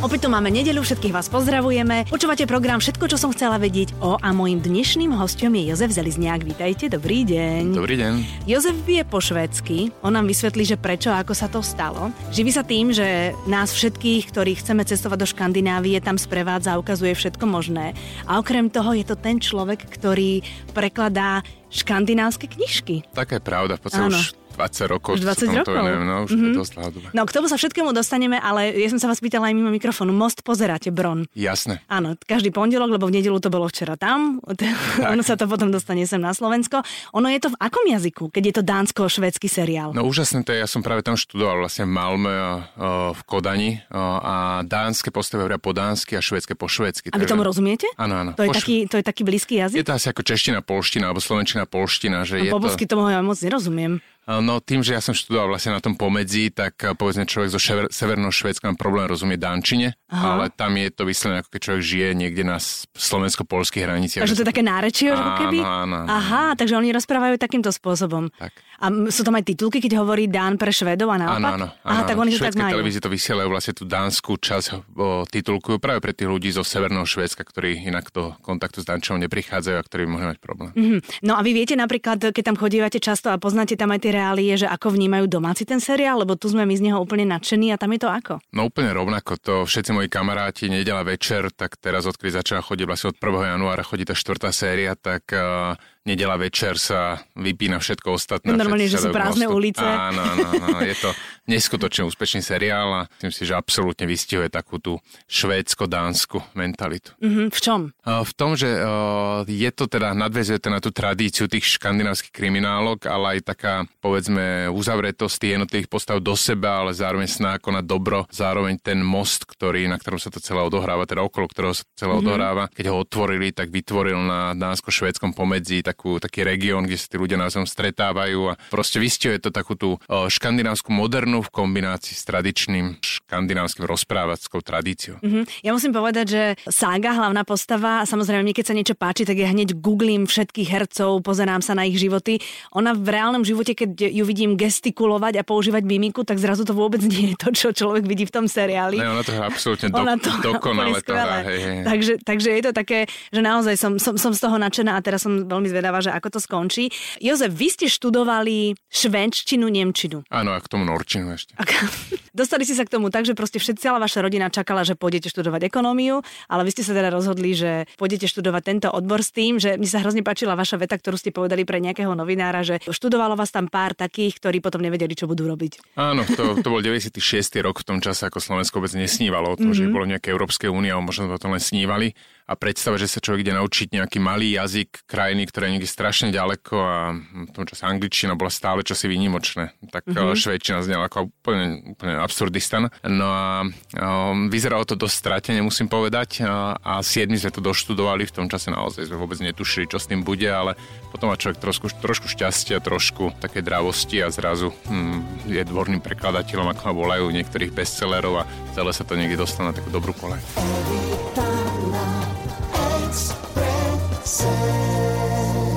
Opäť tu máme nedelu, všetkých vás pozdravujeme. Počúvate program Všetko, čo som chcela vedieť o a mojim dnešným hostom je Jozef Zelizniak. Vítajte, dobrý deň. Dobrý deň. Jozef vie po švédsky, on nám vysvetlí, že prečo a ako sa to stalo. Živí sa tým, že nás všetkých, ktorí chceme cestovať do Škandinávie, tam sprevádza a ukazuje všetko možné. A okrem toho je to ten človek, ktorý prekladá škandinávske knižky. Taká je pravda, v podstate už 20 rokov. Už 20 som rokov. To, neviem, no, už mm-hmm. je dosť dlhá doba. No k tomu sa všetkému dostaneme, ale ja som sa vás pýtala aj mimo mikrofónu. Most pozeráte, Bron. Jasné. Áno, každý pondelok, lebo v nedelu to bolo včera tam. ono sa to potom dostane sem na Slovensko. Ono je to v akom jazyku, keď je to dánsko-švédsky seriál? No úžasné to je, ja som práve tam študoval vlastne v Malme, a, a, v Kodani a, a dánske postavy hovoria po dánsky a švédske po švédsky. A vy tomu rozumiete? Áno, áno. To je, Po taký, to je taký blízky Je jazyk? to asi ako čeština, polština alebo slovenčina, polština, že je No, po to... tomu ja moc nerozumiem. No tým, že ja som študoval vlastne na tom pomedzi, tak eh, povedzme človek zo šever, severného Švédska má problém rozumieť dánčine, Aha. ale tam je to vyslené, ako keď človek žije niekde na slovensko-polských hraniciach. Takže to je také nárečie ako keby? áno, áno. Aha, takže oni rozprávajú takýmto spôsobom. Tak. A sú tam aj titulky, keď hovorí Dán pre Švedov a naopak? Áno, áno. Aha, áno, tak oni to tak majú. televízie to vysielajú vlastne tú dánsku časť o, titulkujú práve pre tých ľudí zo severného Švédska, ktorí inak do kontaktu s Dančou neprichádzajú a ktorí by mohli mať problém. Mhm. No a vy viete napríklad, keď tam chodívate často a poznáte tam aj tie reálie, že ako vnímajú domáci ten seriál, lebo tu sme my z neho úplne nadšení a tam je to ako? No úplne rovnako, to všetci moji kamaráti, nedela večer, tak teraz odkedy začala chodiť vlastne od 1. januára chodí tá štvrtá séria, tak uh, nedela večer sa vypína všetko ostatné. No normálne, že sú prázdne mostu. ulice. Áno, áno, áno, je to neskutočne úspešný seriál a myslím si, že absolútne vystihuje takú tú švédsko-dánsku mentalitu. Mhm. V čom? V tom, že je to teda, nadvezuje to na tú tradíciu tých škandinávskych kriminálok, ale aj taká, povedzme, uzavretosť tých jednotlivých postav do seba, ale zároveň sná konať dobro, zároveň ten most, ktorý, na ktorom sa to celé odohráva, teda okolo ktorého sa to celé mm-hmm. odohráva, keď ho otvorili, tak vytvoril na dánsko-švédskom pomedzi takú, taký región, kde sa tí ľudia navzájom stretávajú a proste vystihuje to takú tú škandinávsku modernu v kombinácii s tradičným škandinávskym rozprávackou tradíciou. Mhm. Ja musím povedať, že Saga, hlavná postava, samozrejme, mne keď sa niečo páči, tak ja hneď googlím všetkých hercov, pozerám sa na ich životy. Ona v reálnom živote, keď ju vidím gestikulovať a používať mimiku, tak zrazu to vôbec nie je to, čo človek vidí v tom seriáli. Ne, ona to absolútne do, Ona to dokonale to hrá. Hej, hej. Takže, takže je to také, že naozaj som, som, som z toho nadšená a teraz som veľmi zvedavá, že ako to skončí. Jozef, vy ste študovali švenčtinu, nemčinu. Áno, a k tomu Norčinu ešte. Ak, dostali ste sa k tomu tak, že proste všetci, celá vaša rodina čakala, že pôjdete študovať ekonómiu, ale vy ste sa teda rozhodli, že pôjdete študovať tento odbor s tým, že mi sa hrozne páčila vaša veta, ktorú ste povedali pre nejakého novinára, že študovalo vás tam pár takých, ktorí potom nevedeli, čo budú robiť. Áno, to, to bol 96. rok v tom čase, ako Slovensko vôbec nesnívalo o tom, mm-hmm. že bolo nejaké Európskej únie a možno to len snívali. A predstava, že sa človek ide naučiť nejaký malý jazyk krajiny, ktorá je niekde strašne ďaleko a v tom čase angličtina bola stále čosi výnimočné. Tak mm-hmm. švedčina znela ako úplne, úplne absurdistan. No a um, vyzeralo to dosť stratene, musím povedať. A, siedmi sme to doštudovali, v tom čase naozaj sme vôbec netušili, čo s tým bude, ale potom má človek trošku, trošku šťastia, trošku také dravosti a zrazu hm, je dvorným prekladateľom, ako ma volajú niektorých bestsellerov a celé sa to niekde dostane na takú dobrú kolej.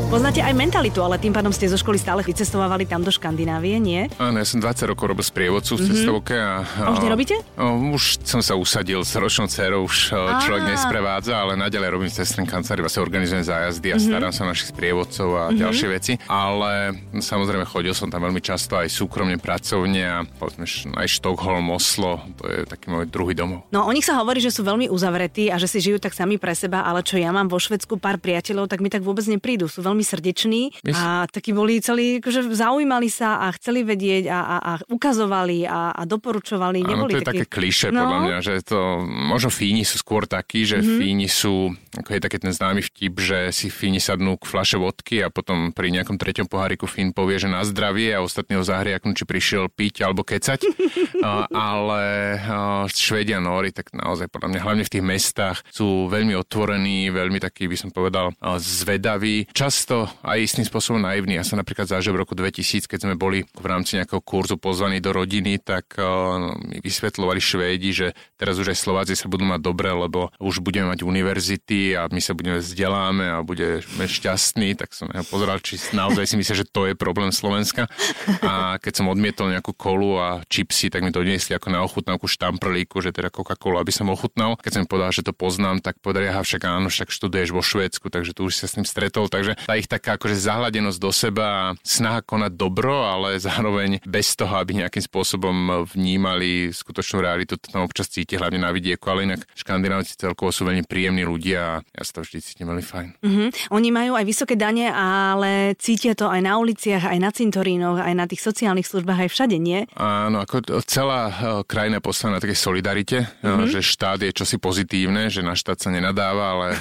Poznáte aj mentalitu, ale tým pádom ste zo školy stále vycestovávali tam do Škandinávie, nie? Áno, ja som 20 rokov robil sprievodcu v cestovke a... A už nerobíte? O, už som sa usadil s ročnou dcerou, už Á. Á. človek nesprevádza, ale naďalej robím cestný kancelári, vlastne organizujem zájazdy a starám sa o našich sprievodcov a ďalšie veci. Ale samozrejme chodil som tam veľmi často aj súkromne, pracovne a povedzme aj Štokholm, Oslo, to je taký môj druhý domov. No o nich sa hovorí, že sú veľmi uzavretí a že si žijú tak sami pre seba, ale čo ja mám vo Švedsku pár priateľov, tak mi tak vôbec neprídu. Sú veľmi srdeční Mys- a takí boli celí, akože zaujímali sa a chceli vedieť a, a, a ukazovali a, a doporučovali. Áno, Neboli to je takí... také kliše, No. podľa mňa, že to, možno Fíni sú skôr takí, že mm-hmm. Fíni sú, ako je taký ten známy vtip, že si Fíni sadnú k flaše vodky a potom pri nejakom treťom poháriku Fín povie, že na zdravie a ostatní ho zahriaknú, či prišiel piť alebo kecať. a, ale a, Švedia, Nóri, tak naozaj podľa mňa, hlavne v tých mestách, sú veľmi otvorení, veľmi takí, by som povedal, a, zvedaví. Často často aj istým spôsobom naivní. Ja som napríklad zažil v roku 2000, keď sme boli v rámci nejakého kurzu pozvaní do rodiny, tak uh, mi vysvetľovali Švédi, že teraz už aj Slováci sa budú mať dobre, lebo už budeme mať univerzity a my sa budeme vzdeláme a budeme šťastní, tak som ja pozeral, či naozaj si myslím, že to je problém Slovenska. A keď som odmietol nejakú kolu a čipsy, tak mi to doniesli ako na ochutnávku štamprlíku, že teda Coca-Cola, aby som ochutnal. Keď som povedal, že to poznám, tak povedali, však áno, však študuješ vo Švédsku, takže tu už sa s ním stretol. Takže tá ich taká akože zahladenosť do seba a snaha konať dobro, ale zároveň bez toho, aby nejakým spôsobom vnímali skutočnú realitu, to tam občas cíti, hlavne na vidieku, ale inak škandinávci celkovo sú veľmi príjemní ľudia a ja sa to vždy cítim veľmi fajn. Mm-hmm. Oni majú aj vysoké dane, ale cítia to aj na uliciach, aj na cintorínoch, aj na tých sociálnych službách, aj všade, nie? Áno, ako celá e, krajina postavená na takej solidarite, mm-hmm. že štát je čosi pozitívne, že na štát sa nenadáva, ale e,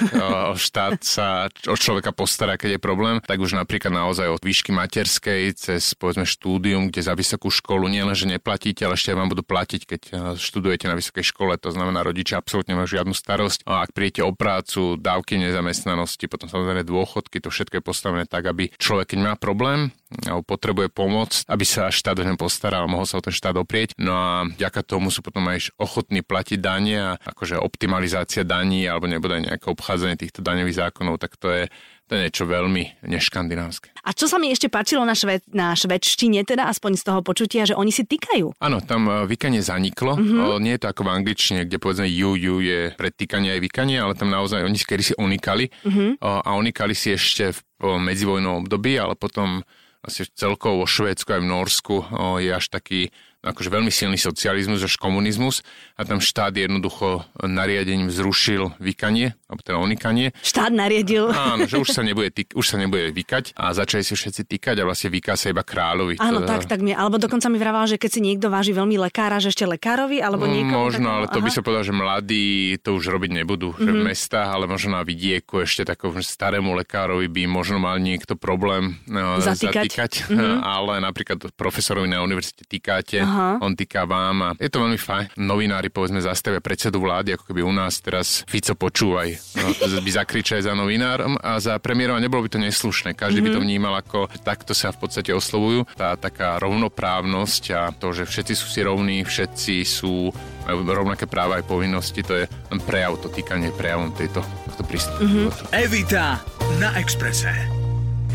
štát sa o človeka postará, keď je problém, tak už napríklad naozaj od výšky materskej cez povedzme štúdium, kde za vysokú školu nielen, že neplatíte, ale ešte vám budú platiť, keď študujete na vysokej škole, to znamená rodičia absolútne majú žiadnu starosť. A ak príjete o prácu, dávky nezamestnanosti, potom samozrejme dôchodky, to všetko je postavené tak, aby človek, keď má problém, potrebuje pomoc, aby sa štát o postaral, mohol sa o ten štát oprieť. No a vďaka tomu sú potom aj ochotní platiť dane a akože optimalizácia daní alebo nebude nejaké obchádzanie týchto daňových zákonov, tak to je to je niečo veľmi neškandinávske. A čo sa mi ešte páčilo na, šved, na švedštine, teda aspoň z toho počutia, že oni si týkajú? Áno, tam e, vykanie zaniklo. Mm-hmm. O, nie je to ako v angličtine, kde povedzme you, you je pred týkanie aj vykanie, ale tam naozaj oni kedy si unikali. Mm-hmm. O, a unikali si ešte v o, medzivojnom období, ale potom asi celkovo vo Švédsku aj v Norsku o, je až taký akože veľmi silný socializmus až komunizmus a tam štát jednoducho nariadením zrušil vykanie, alebo teda onikanie. Štát nariadil. Áno, že už sa nebude, týk, už sa nebude vykať a začali si všetci týkať a vlastne vyká sa iba kráľovi. Áno, tak, tak mi, alebo dokonca mi vraval, že keď si niekto váži veľmi lekára, že ešte lekárovi, alebo mm, niekomu. Možno, tak, ale to aha. by sa povedal, že mladí to už robiť nebudú, mm-hmm. že v mhm. mestách, ale možno na vidieku ešte takovému starému lekárovi by možno mal niekto problém no, zatýkať, zatýkať mm-hmm. ale napríklad profesorovi na univerzite týkáte Aha. on týka vám a je to veľmi fajn. Novinári povedzme zastavia predsedu vlády, ako keby u nás teraz Fico počúvaj. No, by zakričali za novinárom a za premiérom a nebolo by to neslušné. Každý mm-hmm. by to mhm. vnímal ako takto sa v podstate oslovujú. Tá taká rovnoprávnosť a to, že všetci sú si rovní, všetci sú rovnaké práva aj povinnosti, to je len prejav, to týkanie prejavom tejto, tohto prístupu. Mm-hmm. Evita na Exprese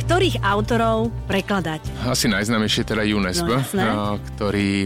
ktorých autorov prekladať? Asi najznámejšie teda UNESCO, no, ktorý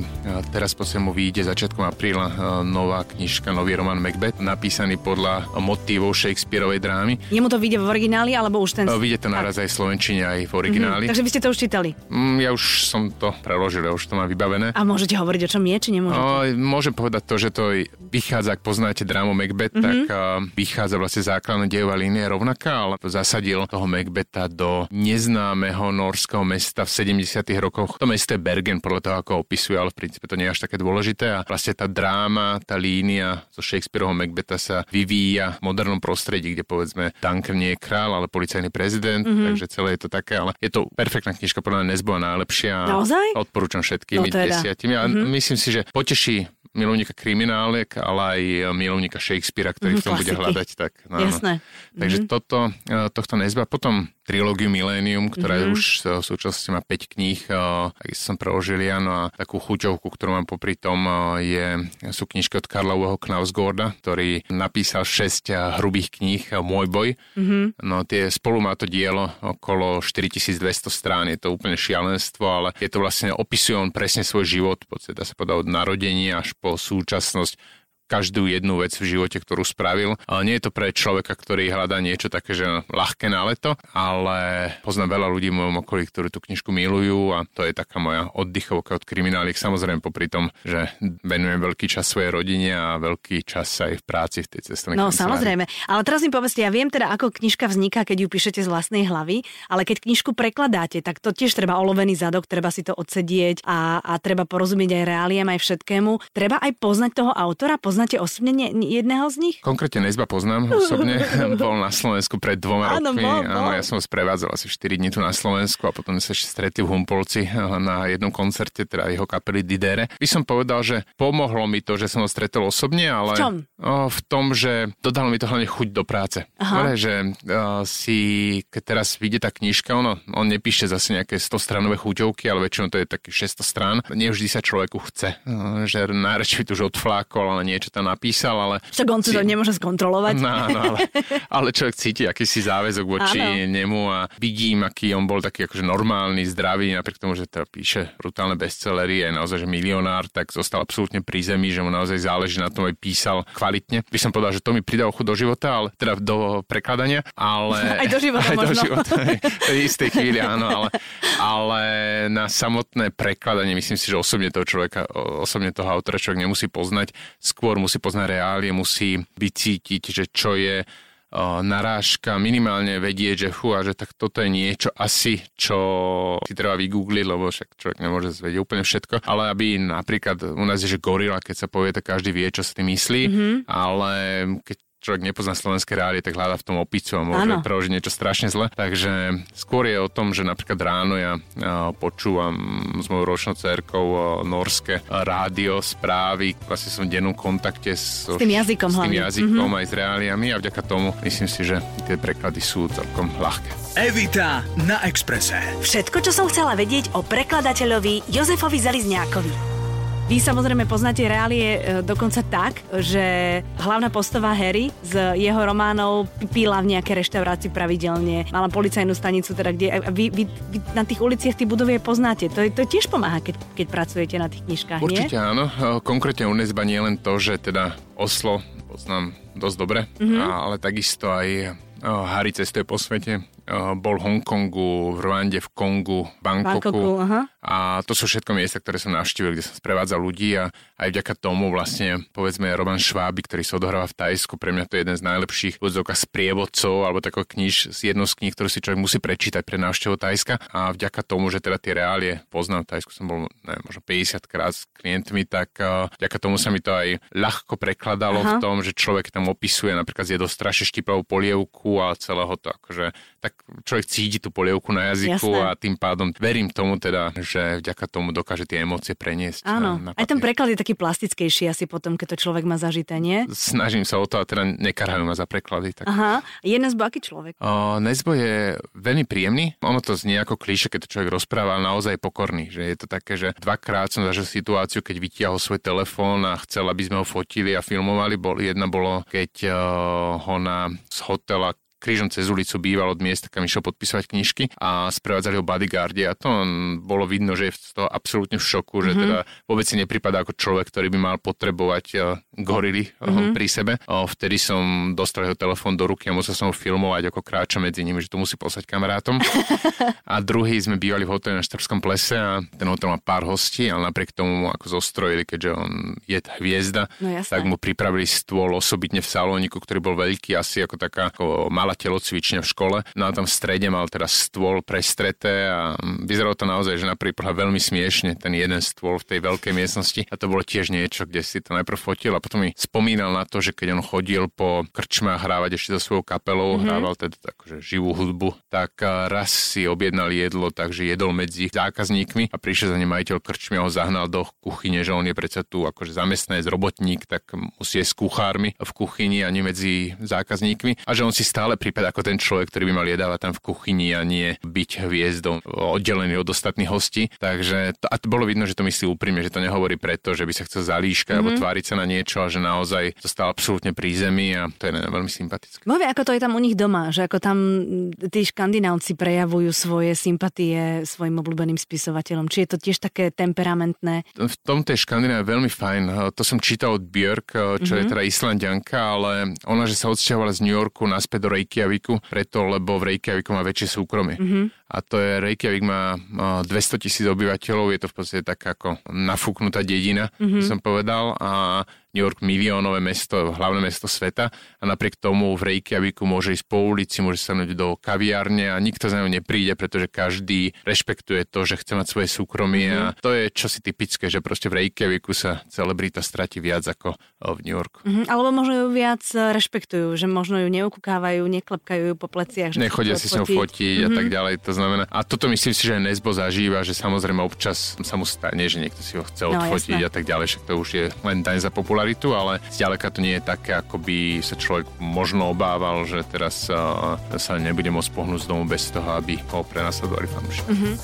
teraz po mu vyjde začiatkom apríla nová knižka, nový román Macbeth, napísaný podľa motívov Shakespeareovej drámy. Jemu to vyjde v origináli, alebo už ten... Vyjde to naraz aj v Slovenčine, aj v origináli. Mm-hmm. Takže vy ste to už čítali? Mm, ja už som to preložil, ja už to mám vybavené. A môžete hovoriť, o čom je, či nemôžete? O, môžem povedať to, že to vychádza, ak poznáte drámu Macbeth, mm-hmm. tak vychádza vlastne základná dejová línia rovnaká, ale zasadil toho Macbetha do neznámeho norského mesta v 70. rokoch. To mesto je Bergen, podľa toho, ako opisuje, ale v princípe to nie je až také dôležité. A vlastne tá dráma, tá línia zo Shakespeareho Macbeta sa vyvíja v modernom prostredí, kde povedzme Duncan nie je král, ale policajný prezident, mm-hmm. takže celé je to také, ale je to perfektná knižka, podľa mňa nezbola najlepšia. Naozaj? Odporúčam všetkými no teda. desiatimi. A mm-hmm. myslím si, že poteší milovníka kriminálek, ale aj milovníka Shakespearea, ktorý mm, v tom klasiky. bude hľadať. Tak, no, Jasné. Takže mm-hmm. toto, e, tohto nezba. Potom trilógiu Millennium, ktorá mm-hmm. už v súčasnosti má 5 kníh, takisto som preložil no a takú chuťovku, ktorú mám popri tom, je, sú knižky od Karlového Knausgorda, ktorý napísal 6 hrubých kníh Môj boj. Mm-hmm. No tie spolu má to dielo okolo 4200 strán, je to úplne šialenstvo, ale je to vlastne, opisuje on presne svoj život, v podstate dá sa povedať od narodenia až po súčasnosť každú jednu vec v živote, ktorú spravil. Nie je to pre človeka, ktorý hľadá niečo také, že ľahké na leto, ale poznám veľa ľudí v mojom okolí, ktorí tú knižku milujú a to je taká moja oddychovka od krimináliek. Samozrejme popri tom, že venujem veľký čas svojej rodine a veľký čas aj v práci v tej cestovnej No kancelárii. samozrejme, ale teraz mi povedzte, ja viem teda, ako knižka vzniká, keď ju píšete z vlastnej hlavy, ale keď knižku prekladáte, tak to tiež treba olovený zadok, treba si to odsedieť a, a treba porozumieť aj reáliem, aj všetkému. Treba aj poznať toho autora, poznať poznáte osobne jedného z nich? Konkrétne Nezba poznám osobne. bol na Slovensku pred dvoma Áno, rokmi. bol, bol. Áno, ja som ho sprevádzal asi 4 dní tu na Slovensku a potom sa ešte stretli v Humpolci na jednom koncerte, teda jeho kapely Didere. By som povedal, že pomohlo mi to, že som ho stretol osobne, ale v, čom? O, v tom, že dodalo mi to hlavne chuť do práce. Aha. že uh, si, keď teraz vyjde tá knižka, ono, on nepíše zase nejaké 100 stranové chuťovky, ale väčšinou to je taký 600 strán. Nevždy sa človeku chce, uh, že najradšej to už odflákol, ale niečo tam napísal, ale... Však on si to nemôže skontrolovať. No, no ale, ale človek cíti akýsi záväzok voči Áno. nemu a vidím, aký on bol taký akože normálny, zdravý, napriek tomu, že to píše brutálne bestsellery, je naozaj že milionár, tak zostal absolútne pri zemi, že mu naozaj záleží na tom, aby písal kvalitne. By som povedal, že to mi pridalo chuť do života, ale teda do prekladania, ale... Aj do života aj možno. Do života, v istej chvíli, áno, ale, ale na samotné prekladanie myslím si, že osobne toho človeka, osobne toho autora človek nemusí poznať, skôr musí poznať reálie, musí vycítiť, že čo je narážka, minimálne vedieť, že fú, a že tak toto je niečo asi, čo si treba vygoogliť, lebo však človek nemôže zvedieť úplne všetko, ale aby napríklad u nás je, že gorila, keď sa povie, tak každý vie, čo tým myslí, mm-hmm. ale keď človek nepozná slovenské reálie, tak hľada v tom opicu a môže ano. preložiť niečo strašne zle. Takže skôr je o tom, že napríklad ráno ja počúvam s mojou ročnou cerkou norské rádio, správy, vlastne som v dennom kontakte s, s tým jazykom, s tým jazykom mm-hmm. aj s reáliami a vďaka tomu myslím si, že tie preklady sú celkom ľahké. Evita na Exprese. Všetko, čo som chcela vedieť o prekladateľovi Jozefovi Zalizňákovi. Vy samozrejme poznáte reálie e, dokonca tak, že hlavná postava Harry z jeho románov píla v nejaké reštaurácii pravidelne. Mala policajnú stanicu, teda kde vy, vy, vy na tých uliciach tí budovy poznáte. To, to tiež pomáha, keď, keď pracujete na tých knižkách, Určite nie? áno. E, konkrétne u Nezba nie len to, že teda Oslo poznám dosť dobre, mm-hmm. ale takisto aj e, Harry cestuje po svete, bol v Hongkongu, v Rwande, v Kongu, Bangkoku. Bangkoku aha. A to sú všetko miesta, ktoré som navštívil, kde som sprevádzal ľudí a aj vďaka tomu vlastne, povedzme, Roman Šváby, ktorý sa odohráva v Tajsku, pre mňa to je jeden z najlepších úvodzovka sprievodcov alebo takého kniž, z jednou z kníh, ktorú si človek musí prečítať pre návštevu Tajska. A vďaka tomu, že teda tie reálie poznám v Tajsku, som bol neviem, možno 50 krát s klientmi, tak uh, vďaka tomu sa mi to aj ľahko prekladalo Aha. v tom, že človek tam opisuje napríklad zjedol strašne štipavú polievku a celého to akože tak človek cíti tú polievku na jazyku Jasné. a tým pádom verím tomu teda, že vďaka tomu dokáže tie emócie preniesť. Áno, na, na aj ten preklad je taký plastickejší asi potom, keď to človek má zažité, nie? Snažím sa o to a teda nekarhajú ma za preklady. Tak... Aha, je Nesbo aký človek? O, Nesbo je veľmi príjemný, ono to znie ako klíše, keď to človek rozpráva, ale naozaj pokorný, že je to také, že dvakrát som zažil situáciu, keď vytiahol svoj telefón a chcel, aby sme ho fotili a filmovali. Bol, jedna bolo, keď uh, ho na z hotela krížom cez ulicu býval od miesta, kam išiel podpisovať knižky a sprevádzali ho bodyguardi a to bolo vidno, že je z toho absolútne v šoku, mm-hmm. že mhm. teda vôbec si nepripadá ako človek, ktorý by mal potrebovať uh, gorily mm-hmm. pri sebe. Uh, vtedy som dostal jeho telefón do ruky a musel som ho filmovať, ako kráča medzi nimi, že to musí poslať kamarátom. a druhý sme bývali v hoteli na Štrbskom plese a ten hotel má pár hostí, ale napriek tomu ako zostrojili, keďže on je hviezda, no, tak mu pripravili stôl osobitne v salóniku, ktorý bol veľký, asi ako taká ako malá telocvičňa v škole. No a tam v strede mal teraz stôl prestreté a vyzeralo to naozaj, že napríklad veľmi smiešne ten jeden stôl v tej veľkej miestnosti. A to bolo tiež niečo, kde si to najprv fotil a potom mi spomínal na to, že keď on chodil po krčmách hrávať ešte so svojou kapelou, mm-hmm. hrával teda akože živú hudbu, tak raz si objednal jedlo, takže jedol medzi zákazníkmi a prišiel za ním majiteľ krčmy a ho zahnal do kuchyne, že on je predsa tu akože zamestnanec, robotník, tak musí jesť s kuchármi v kuchyni a nie medzi zákazníkmi a že on si stále prípad ako ten človek, ktorý by mal jedávať tam v kuchyni a nie byť hviezdom oddelený od ostatných hostí. Takže to, a to bolo vidno, že to myslí úprimne, že to nehovorí preto, že by sa chcel zalíškať mm-hmm. alebo tváriť sa na niečo a že naozaj zostal absolútne pri zemi a to je veľmi sympatické. Mluví, ako to je tam u nich doma, že ako tam tí škandinávci prejavujú svoje sympatie svojim obľúbeným spisovateľom. Či je to tiež také temperamentné? V tom tej Škandináve veľmi fajn. To som čítal od Björk, čo mm-hmm. je mhm. teda Islandianka, ale ona, že sa odsťahovala z New Yorku naspäť do Reykjaviku, preto lebo v Reykjaviku má väčšie súkromie. Mm-hmm. a to je Reykjavik má 200 tisíc obyvateľov, je to v podstate tak ako nafúknutá dedina, mm-hmm. som povedal a New York miliónové mesto, hlavné mesto sveta a napriek tomu v Reykjaviku môže ísť po ulici, môže sa do kaviárne a nikto za ňou nepríde, pretože každý rešpektuje to, že chce mať svoje súkromie mm-hmm. a to je čosi typické, že proste v Reykjaviku sa celebrita stratí viac ako v New Yorku. Mm-hmm, alebo možno ju viac e, rešpektujú, že možno ju neukúkávajú, neklepkajú ju po pleciach. Že Nechodia si s ňou fotiť mm-hmm. a tak mhm. ďalej. To znamená, a toto myslím si, že Nesbo zažíva, že samozrejme občas sa mu stane, že niekto si ho chce no, odfotiť no, a tak ďalej, však to už je len daň za populárne popularitu, ale zďaleka to nie je také, ako by sa človek možno obával, že teraz uh, sa nebude môcť pohnúť z domu bez toho, aby ho prenasledovali fanúšiky. Mm-hmm.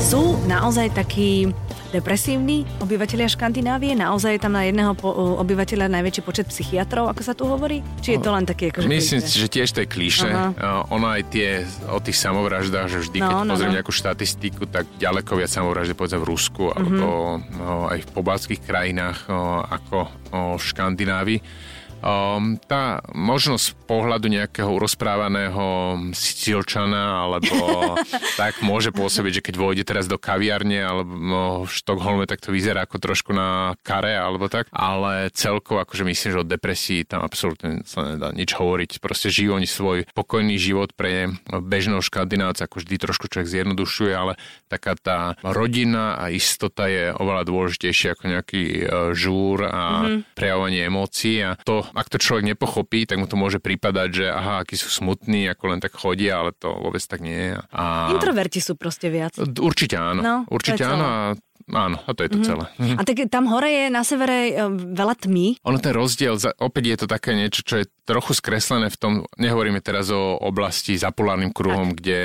Sú naozaj takí depresívni obyvateľia Škandinávie? Naozaj je tam na jedného po, obyvateľa najväčší počet psychiatrov, ako sa tu hovorí? Či je to len také ako Myslím si, že tiež to je klíše. Uh, ono aj tie o tých samovraždách, že vždy, keď no, no, pozriem no. nejakú štatistiku, tak ďaleko viac samovraždy povedzme v Rusku alebo uh-huh. no, aj v pobalských krajinách uh, ako uh, v Škandinávii. Um, tá možnosť pohľadu nejakého rozprávaného silčana alebo tak môže pôsobiť, že keď vôjde teraz do kaviarne alebo no, v Štokholme, tak to vyzerá ako trošku na kare alebo tak, ale celkovo akože myslím, že o depresii tam absolútne sa nedá nič hovoriť. Proste žijú oni svoj pokojný život pre bežného škandinávca, ako vždy trošku človek zjednodušuje, ale taká tá rodina a istota je oveľa dôležitejšia ako nejaký e, žúr a mm-hmm. prejavovanie emócií a to ak to človek nepochopí, tak mu to môže prípadať, že aha, akí sú smutní, ako len tak chodia, ale to vôbec tak nie je. A... Introverti sú proste viac. Určite áno. No, určite áno a Áno, a to je to mm-hmm. celé. Mm-hmm. A tak tam hore je na severe e, veľa tmy. Ono ten rozdiel, opäť je to také niečo, čo je trochu skreslené v tom, nehovoríme teraz o oblasti za polárnym kruhom, tak. kde,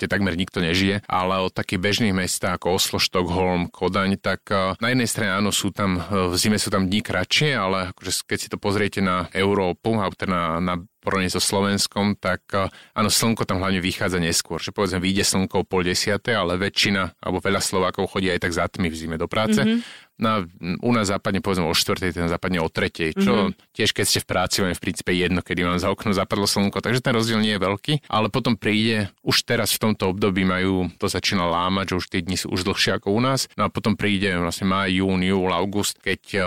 kde takmer nikto nežije, ale o takých bežných mestách ako Oslo, Štokholm, Kodaň, tak e, na jednej strane áno, sú tam, e, v zime sú tam dní kratšie, ale akože keď si to pozriete na Európu, alebo teda na, na porovnaní so Slovenskom, tak áno, slnko tam hlavne vychádza neskôr. Že povedzme, vyjde slnko o pol desiate, ale väčšina, alebo veľa Slovákov chodí aj tak za tmy v zime do práce. Mm-hmm na, u nás západne povedzme o 4. ten západne o 3. Čo mm-hmm. tiež keď ste v práci, vám je v princípe jedno, kedy vám za okno zapadlo slnko, takže ten rozdiel nie je veľký, ale potom príde, už teraz v tomto období majú, to začína lámať, že už tie dni sú už dlhšie ako u nás, no a potom príde vlastne maj, jún, júl, august, keď uh,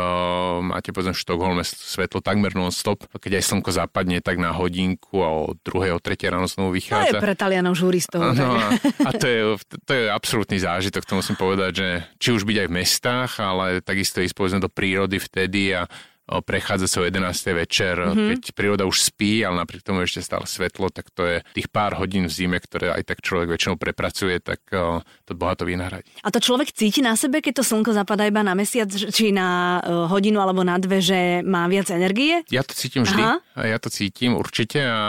máte povedzme v Štokholme svetlo takmer non-stop, keď aj slnko zapadne tak na hodinku a o 2. o 3. ráno znovu vychádza. To je pre Talianov žuristov. No, a, a to, je, to je absolútny zážitok, to musím povedať, že či už byť aj v mestách, ale ale takisto ísť povedzme do prírody vtedy a prechádza sa o 11. večer, mm-hmm. keď príroda už spí, ale napriek tomu ešte stále svetlo, tak to je tých pár hodín v zime, ktoré aj tak človek väčšinou prepracuje, tak to bohato vynahradí. A to človek cíti na sebe, keď to slnko zapadá iba na mesiac, či na hodinu alebo na dve, že má viac energie? Ja to cítim vždy. Aha. Ja to cítim určite a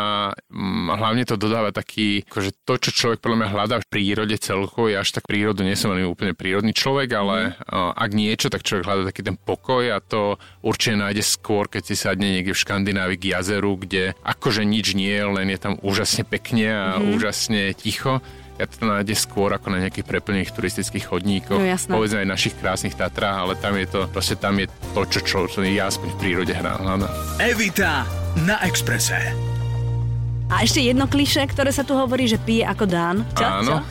mm, hlavne to dodáva taký, akože to, čo človek podľa mňa hľadá v prírode celkovo, ja až tak prírodu nie som úplne prírodný človek, ale mm. ak niečo, tak človek hľadá taký ten pokoj a to určite nájde skôr, keď si sadne niekde v Škandinávii k jazeru, kde akože nič nie je, len je tam úžasne pekne a mm-hmm. úžasne ticho. Ja to nájde skôr ako na nejakých preplnených turistických chodníkoch. No, Povedzme aj našich krásnych Tatrách, ale tam je to, proste tam je to, čo, čo, čo ja aspoň v prírode hrám. Evita na Exprese. A ešte jedno kliše, ktoré sa tu hovorí, že pije ako Dán. Čo? Áno.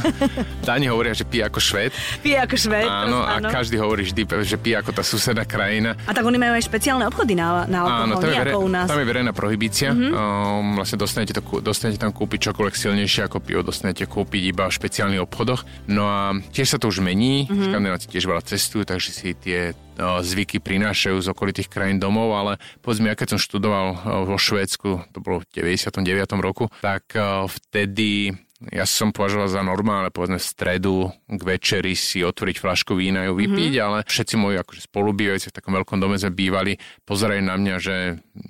Dáni hovoria, že pije ako Švéd. Pije ako Švéd. Áno, áno, a každý hovorí vždy, že pije ako tá susedná krajina. A tak oni majú aj špeciálne obchody na, na alkohol, áno, tam je, vere, ako u nás. tam je verejná prohibícia. Mm-hmm. Um, vlastne dostanete, to, dostanete tam kúpiť čokoľvek silnejšie ako pivo, dostanete kúpiť iba v špeciálnych obchodoch. No a tiež sa to už mení, mm-hmm. Škandináci tiež veľa cestujú, takže si tie zvyky prinášajú z okolitých krajín domov, ale povedzme, ja keď som študoval vo Švédsku, to bolo v 99. roku, tak vtedy ja som považoval za normálne, povedzme v stredu k večeri si otvoriť flašku vína ju vypiť, mm-hmm. ale všetci moji akože spolubývajúci v takom veľkom dome sme bývali, pozerajú na mňa, že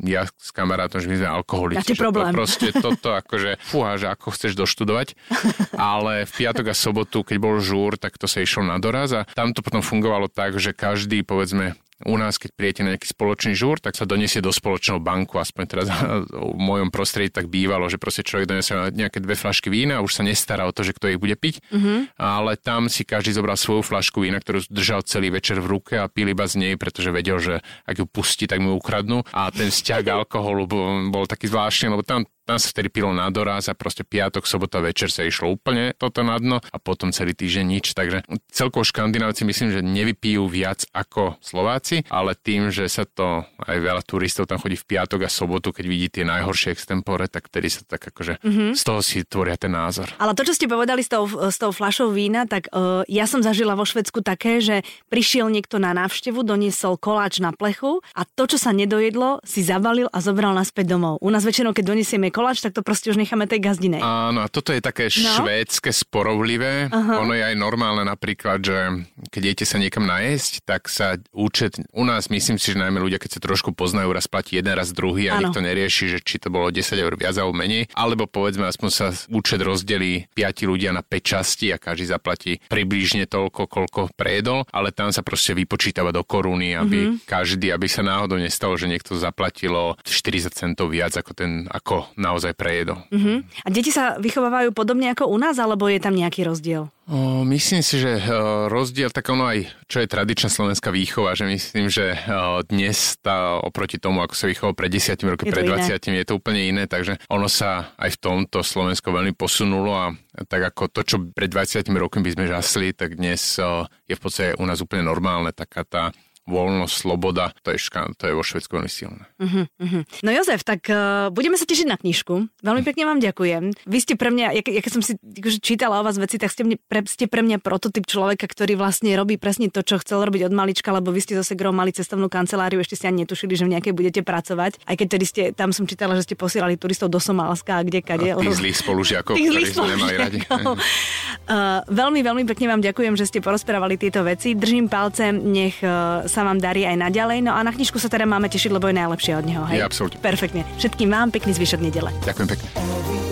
ja s kamarátom, že my sme alkoholici. Máte problém. To proste toto akože, fúha, že ako chceš doštudovať. ale v piatok a sobotu, keď bol žúr, tak to sa išlo na doraz a tam to potom fungovalo tak, že každý, povedzme, u nás, keď prijete na nejaký spoločný žúr, tak sa donesie do spoločného banku, aspoň teraz v mojom prostredí tak bývalo, že proste človek donesie nejaké dve flašky vína a už sa nestará o to, že kto ich bude piť, mm-hmm. ale tam si každý zobral svoju flašku vína, ktorú držal celý večer v ruke a pil iba z nej, pretože vedel, že ak ju pustí, tak mu ukradnú. A ten vzťah alkoholu bol, bol taký zvláštny, lebo tam tam sa vtedy pilo na doraz a proste piatok, sobota večer sa išlo úplne toto na dno a potom celý týždeň nič. Takže celkovo škandinávci myslím, že nevypijú viac ako Slováci, ale tým, že sa to aj veľa turistov tam chodí v piatok a sobotu, keď vidí tie najhoršie extempore, tak vtedy sa tak akože mm-hmm. z toho si tvoria ten názor. Ale to, čo ste povedali s tou, s tou flašou vína, tak uh, ja som zažila vo Švedsku také, že prišiel niekto na návštevu, doniesol koláč na plechu a to, čo sa nedojedlo, si zabalil a zobral naspäť domov. U nás väčšinou, keď donesieme koláč, tak to proste už necháme tej gazdinej. Áno, a toto je také no? švédske sporovlivé. Uh-huh. Ono je aj normálne napríklad, že keď idete sa niekam najesť, tak sa účet, u nás myslím si, že najmä ľudia, keď sa trošku poznajú, raz platí jeden, raz druhý a nikto nerieši, že či to bolo 10 eur viac alebo menej. Alebo povedzme, aspoň sa účet rozdelí 5 ľudia na 5 časti a každý zaplatí približne toľko, koľko prejedol, ale tam sa proste vypočítava do koruny, aby uh-huh. každý, aby sa náhodou nestalo, že niekto zaplatilo 40 centov viac ako ten, ako naozaj prejedol. Uh-huh. A deti sa vychovávajú podobne ako u nás, alebo je tam nejaký rozdiel? O, myslím si, že o, rozdiel, tak ono aj, čo je tradičná slovenská výchova, že myslím, že o, dnes tá, oproti tomu, ako sa vychoval pred 10 rokmi, pred 20 je to úplne iné, takže ono sa aj v tomto Slovensko veľmi posunulo a tak ako to, čo pred 20 rokmi by sme žasli, tak dnes o, je v podstate u nás úplne normálne, taká tá voľnosť, sloboda, to je, ška, to je vo Švedsku veľmi silné. Uh-huh, uh-huh. No Jozef, tak uh, budeme sa tešiť na knižku. Veľmi pekne vám ďakujem. Vy ste pre mňa, ja, keď som si akože čítala o vás veci, tak ste, mne, pre, ste pre mňa prototyp človeka, ktorý vlastne robí presne to, čo chcel robiť od malička, lebo vy ste zase gro mali cestovnú kanceláriu, ešte ste ani netušili, že v nejakej budete pracovať. Aj keď tedy ste, tam som čítala, že ste posielali turistov do Somálska a kde kade. A tých zlých spolužiakov, ktorých sme nemali radi. uh, veľmi, veľmi pekne vám ďakujem, že ste porozprávali tieto veci. Držím palcem, nech uh, sa vám darí aj naďalej. No a na knižku sa teda máme tešiť, lebo je najlepšie od neho. Hej? Je absolútne. Perfektne. Všetkým vám pekný zvyšok nedele. Ďakujem pekne.